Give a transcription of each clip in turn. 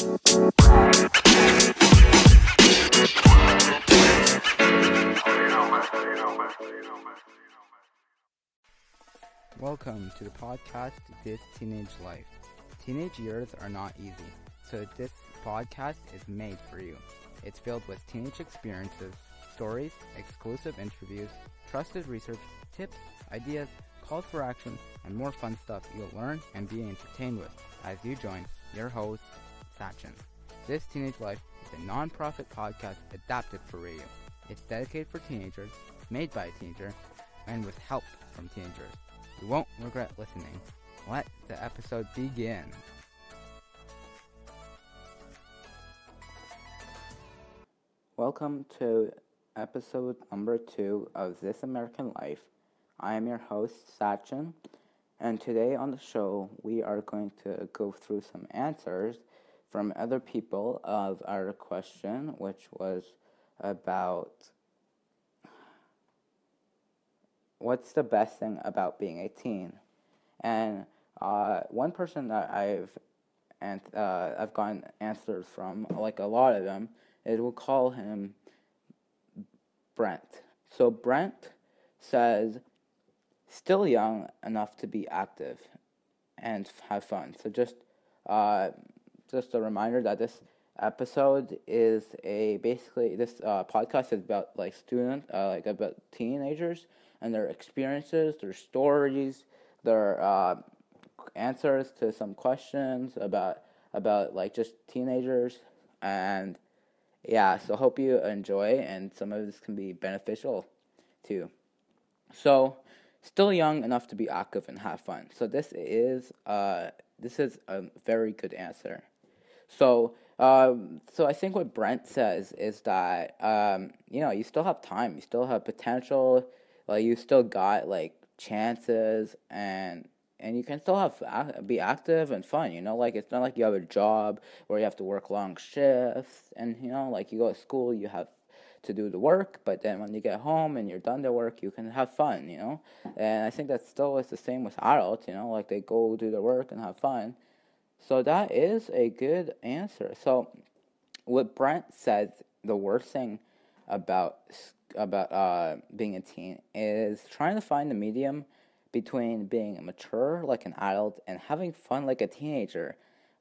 Welcome to the podcast This Teenage Life. Teenage years are not easy, so this podcast is made for you. It's filled with teenage experiences, stories, exclusive interviews, trusted research, tips, ideas, calls for action, and more fun stuff you'll learn and be entertained with as you join your host, This Teenage Life is a non-profit podcast adapted for radio. It's dedicated for teenagers, made by a teenager, and with help from teenagers. You won't regret listening. Let the episode begin. Welcome to episode number two of This American Life. I am your host, Sachin, and today on the show we are going to go through some answers from other people of our question, which was about what's the best thing about being a teen? And uh, one person that I've and uh, I've gotten answers from, like a lot of them, is we'll call him Brent. So Brent says, still young enough to be active and have fun. So just uh, just a reminder that this episode is a basically this uh, podcast is about like students, uh, like about teenagers and their experiences, their stories, their uh, answers to some questions about about like just teenagers. And yeah so hope you enjoy and some of this can be beneficial too. So still young enough to be active and have fun. So this is uh this is a very good answer so um so i think what brent says is that um you know you still have time you still have potential like you still got like chances and and you can still have be active and fun you know? Like it's not like you have a job where you have to work long shifts and you know like you go to school you have to do the work but then when you get home and you're done the work you can have fun you know? And i think that still is the same with adults you know? Like they go do the work and have fun so that is a good answer so what brent said the worst thing about about uh, being a teen is trying to find the medium between being mature like an adult and having fun like a teenager.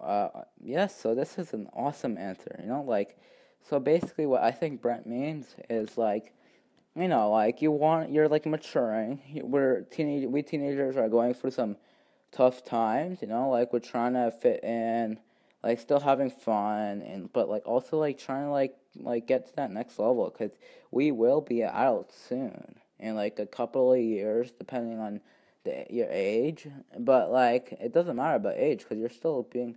Uh, yes, so this is an awesome answer. You know, like so basically what I think Brent means is like you know, like you want you're like maturing. We're teenage we teenagers are going through some tough times, you know, like we're trying to fit in like still having fun and but like also like trying to like like get to that next level because we will be adults soon in like a couple of years depending on the your age but like it doesn't matter about age because you're still being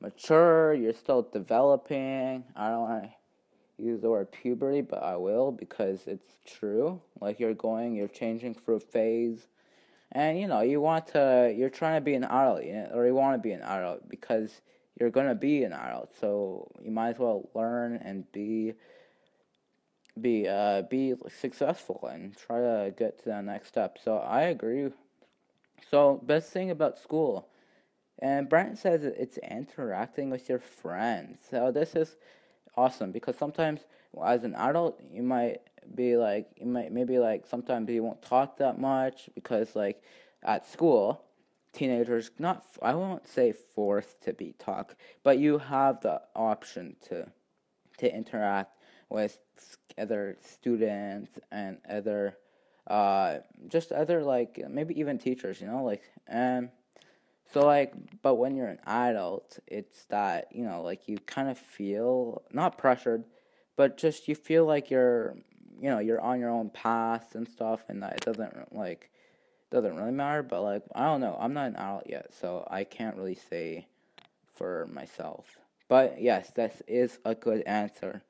mature you're still developing. I don't want to use the word puberty but i will because it's true. Like you're going you're changing through phase and you know you want to you're trying to be an adult or you want to be an adult because you're going to be an adult. So you might as well learn and be be uh be successful and try to get to that next step. So i agree. So best thing about school and brent says it's interacting with your friends. So this is awesome because sometimes as an adult you might be like you might maybe like sometimes you won't talk that much because like at school teenagers not I won't say forced to be talk, but you have the option to to interact with other students and other uh just other like maybe even teachers, you know, like and so like but when you're an adult, it's that, you know, like you kind of feel not pressured, but just you feel like you're you know, you're on your own path and stuff and that it doesn't like doesn't really matter, but like I don't know. I'm not an adult yet, so I can't really say for myself. But yes, this is a good answer.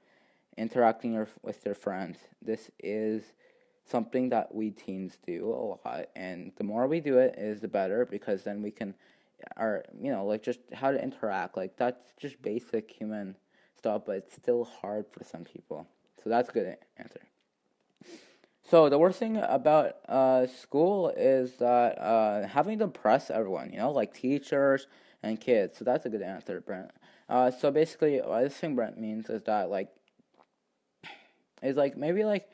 Interacting your, with your friends. This is something that we teens do a lot, and the more we do it, is the better because then we can, are you know like just how to interact. Like that's just basic human stuff, but it's still hard for some people. So that's a good answer. So the worst thing about uh, school is that uh, having to impress everyone, you know, like teachers and kids. So that's a good answer, Brent. Uh, so basically, what this thing Brent means is that like, is like maybe like,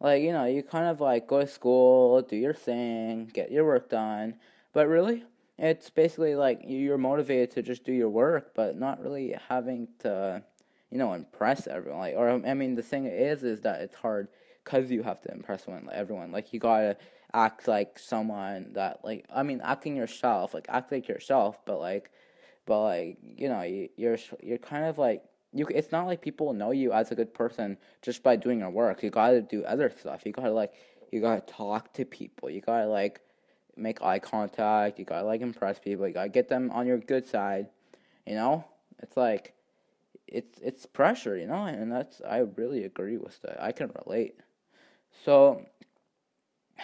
like you know, you kind of like go to school, do your thing, get your work done, but really, it's basically like you're motivated to just do your work, but not really having to, you know, impress everyone. Like, or um, I mean, the thing is, is that it's hard because you have to impress one, everyone. Like, you gotta act like someone that, like, I mean, acting yourself, like, act like yourself, but like, but like, you know, you, you're you're kind of like you. It's not like people know you as a good person just by doing your work. You gotta do other stuff. You gotta like, you gotta talk to people. You gotta like make eye contact. You gotta like impress people. You gotta get them on your good side. You know, it's like it's it's pressure, you know, and that's I really agree with that. I can relate. So,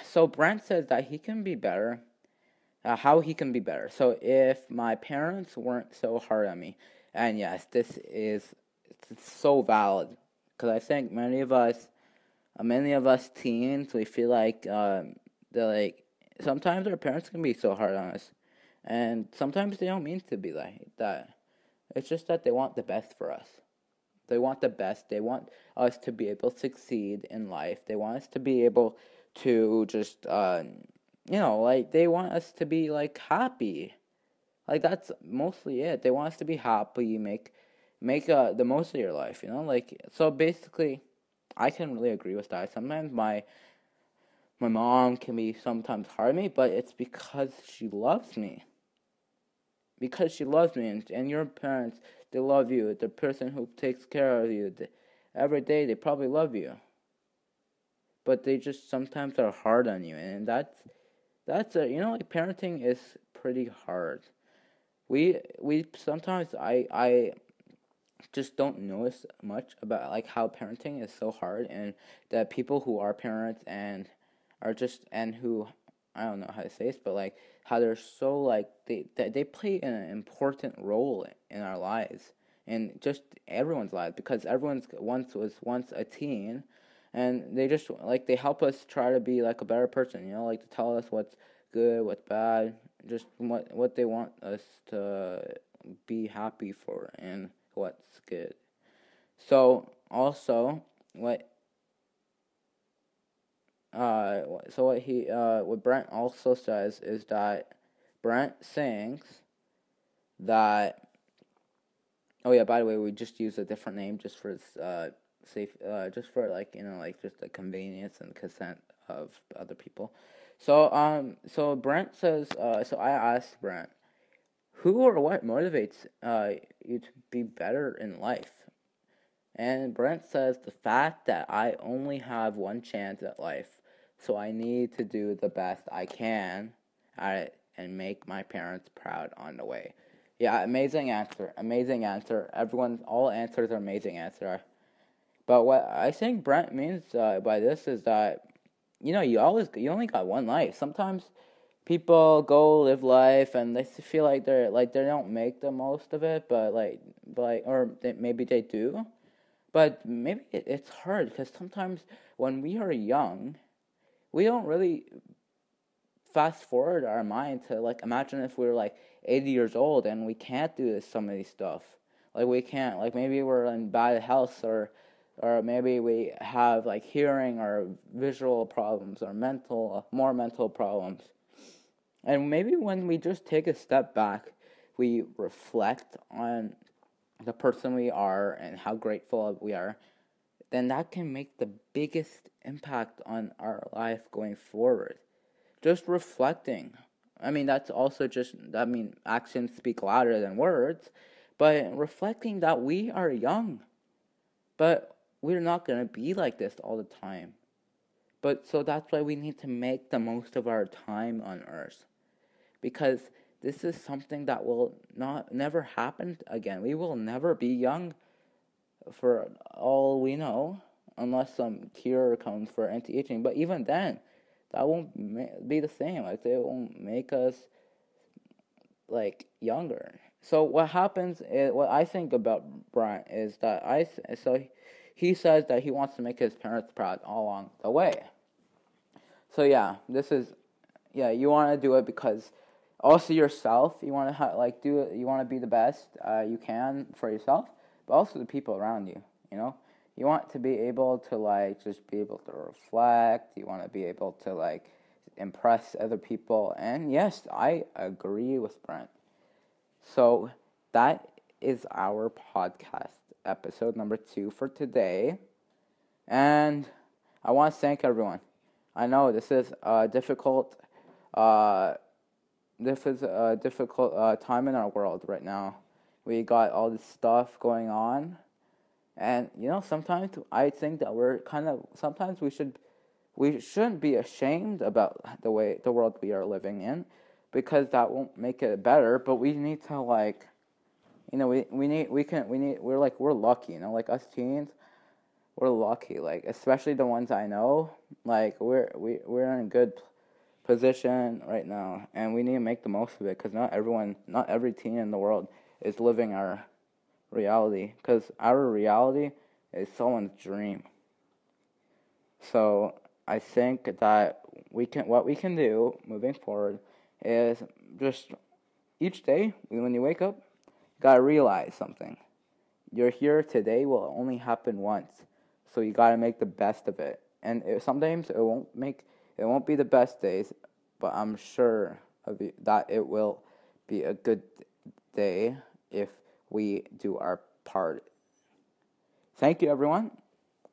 so Brent says that he can be better. Uh, how he can be better. So if my parents weren't so hard on me, and yes, this is so valid because I think many of us, uh, many of us teens, we feel like uh, they're like sometimes our parents can be so hard on us, and sometimes they don't mean to be like that. It's just that they want the best for us. They want the best. They want us to be able to succeed in life. They want us to be able to just, uh, you know, like they want us to be like happy. Like that's mostly it. They want us to be happy, make make uh, the most of your life. You know, like so basically, I can really agree with that. Sometimes my my mom can be sometimes hard on me, but it's because she loves me. Because she loves me, and, and your parents, they love you. The person who takes care of you, every day, they probably love you. But they just sometimes are hard on you, and that's that's a you know like parenting is pretty hard. We we sometimes I I just don't notice much about like how parenting is so hard, and that people who are parents and are just and who I don't know how to say this, but like how they're so like they they play an important role in our lives and just everyone's lives because everyone's once was once a teen and they just like they help us try to be like a better person you know like to tell us what's good what's bad just what what they want us to be happy for and what's good. So also what uh, so what he uh, what Brent also says is that Brent thinks that oh yeah by the way we just use a different name just for uh, safe uh, just for like you know like just the convenience and consent of other people. So um so Brent says uh, so I asked Brent who or what motivates uh, you to be better in life? And Brent says the fact that I only have one chance at life so I need to do the best I can at it and make my parents proud on the way. Yeah, amazing answer. Amazing answer. Everyone, all answers are amazing answer. But what I think Brent means uh, by this is that you know you always you only got one life. Sometimes people go live life and they feel like they're like they don't make the most of it, but like like or they, maybe they do, but maybe it, it's hard because sometimes when we are young we don't really fast forward our mind to like imagine if we are like 80 years old and we can't do this, some of these stuff. Like we can't like maybe we're in bad health or or maybe we have like hearing or visual problems or mental more mental problems. And maybe when we just take a step back we reflect on the person we are and how grateful we are then that can make the biggest impact on our life going forward. Just reflecting. I mean, that's also just, I mean, actions speak louder than words, but reflecting that we are young, but we're not going to be like this all the time. But so that's why we need to make the most of our time on earth. Because this is something that will not never happen again. We will never be young for all we know, unless some cure comes for anti-aging. But even then, that won't be the same. Like they won't make us like younger. So what happens is what I think about Brian is that I so he says that he wants to make his parents proud all along the way. So yeah, this is yeah, you want to do it because also yourself. You want to ha- like do it. You want to be the best uh, you can for yourself, but also the people around you. You know, you want to be able to like just be able to reflect. You want to be able to like impress other people. And yes, I agree with Brent. So that is our podcast episode number two for today. And I want to thank everyone. I know this is a difficult, uh, this is a difficult uh, time in our world right now. We got all this stuff going on, and you know sometimes I think that we're kind of sometimes we should we shouldn't be ashamed about the way the world we are living in because that won't make it better. But we need to like, you know, we we need we can we need we're like we're lucky, you know, like us teens we're lucky, like especially the ones I know. Like we're we we're in a good position right now, and we need to make the most of it because not everyone, not every teen in the world is living our reality. Because our reality is someone's dream. So I think that we can what we can do moving forward is just each day when you wake up, you gotta realize something. You're here today will only happen once so you got to make the best of it. And it, sometimes it won't make it won't be the best days, but I'm sure of it, that it will be a good day if we do our part. Thank you, everyone.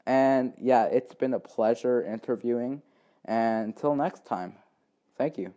And yeah, it's been a pleasure interviewing. And until next time, thank you.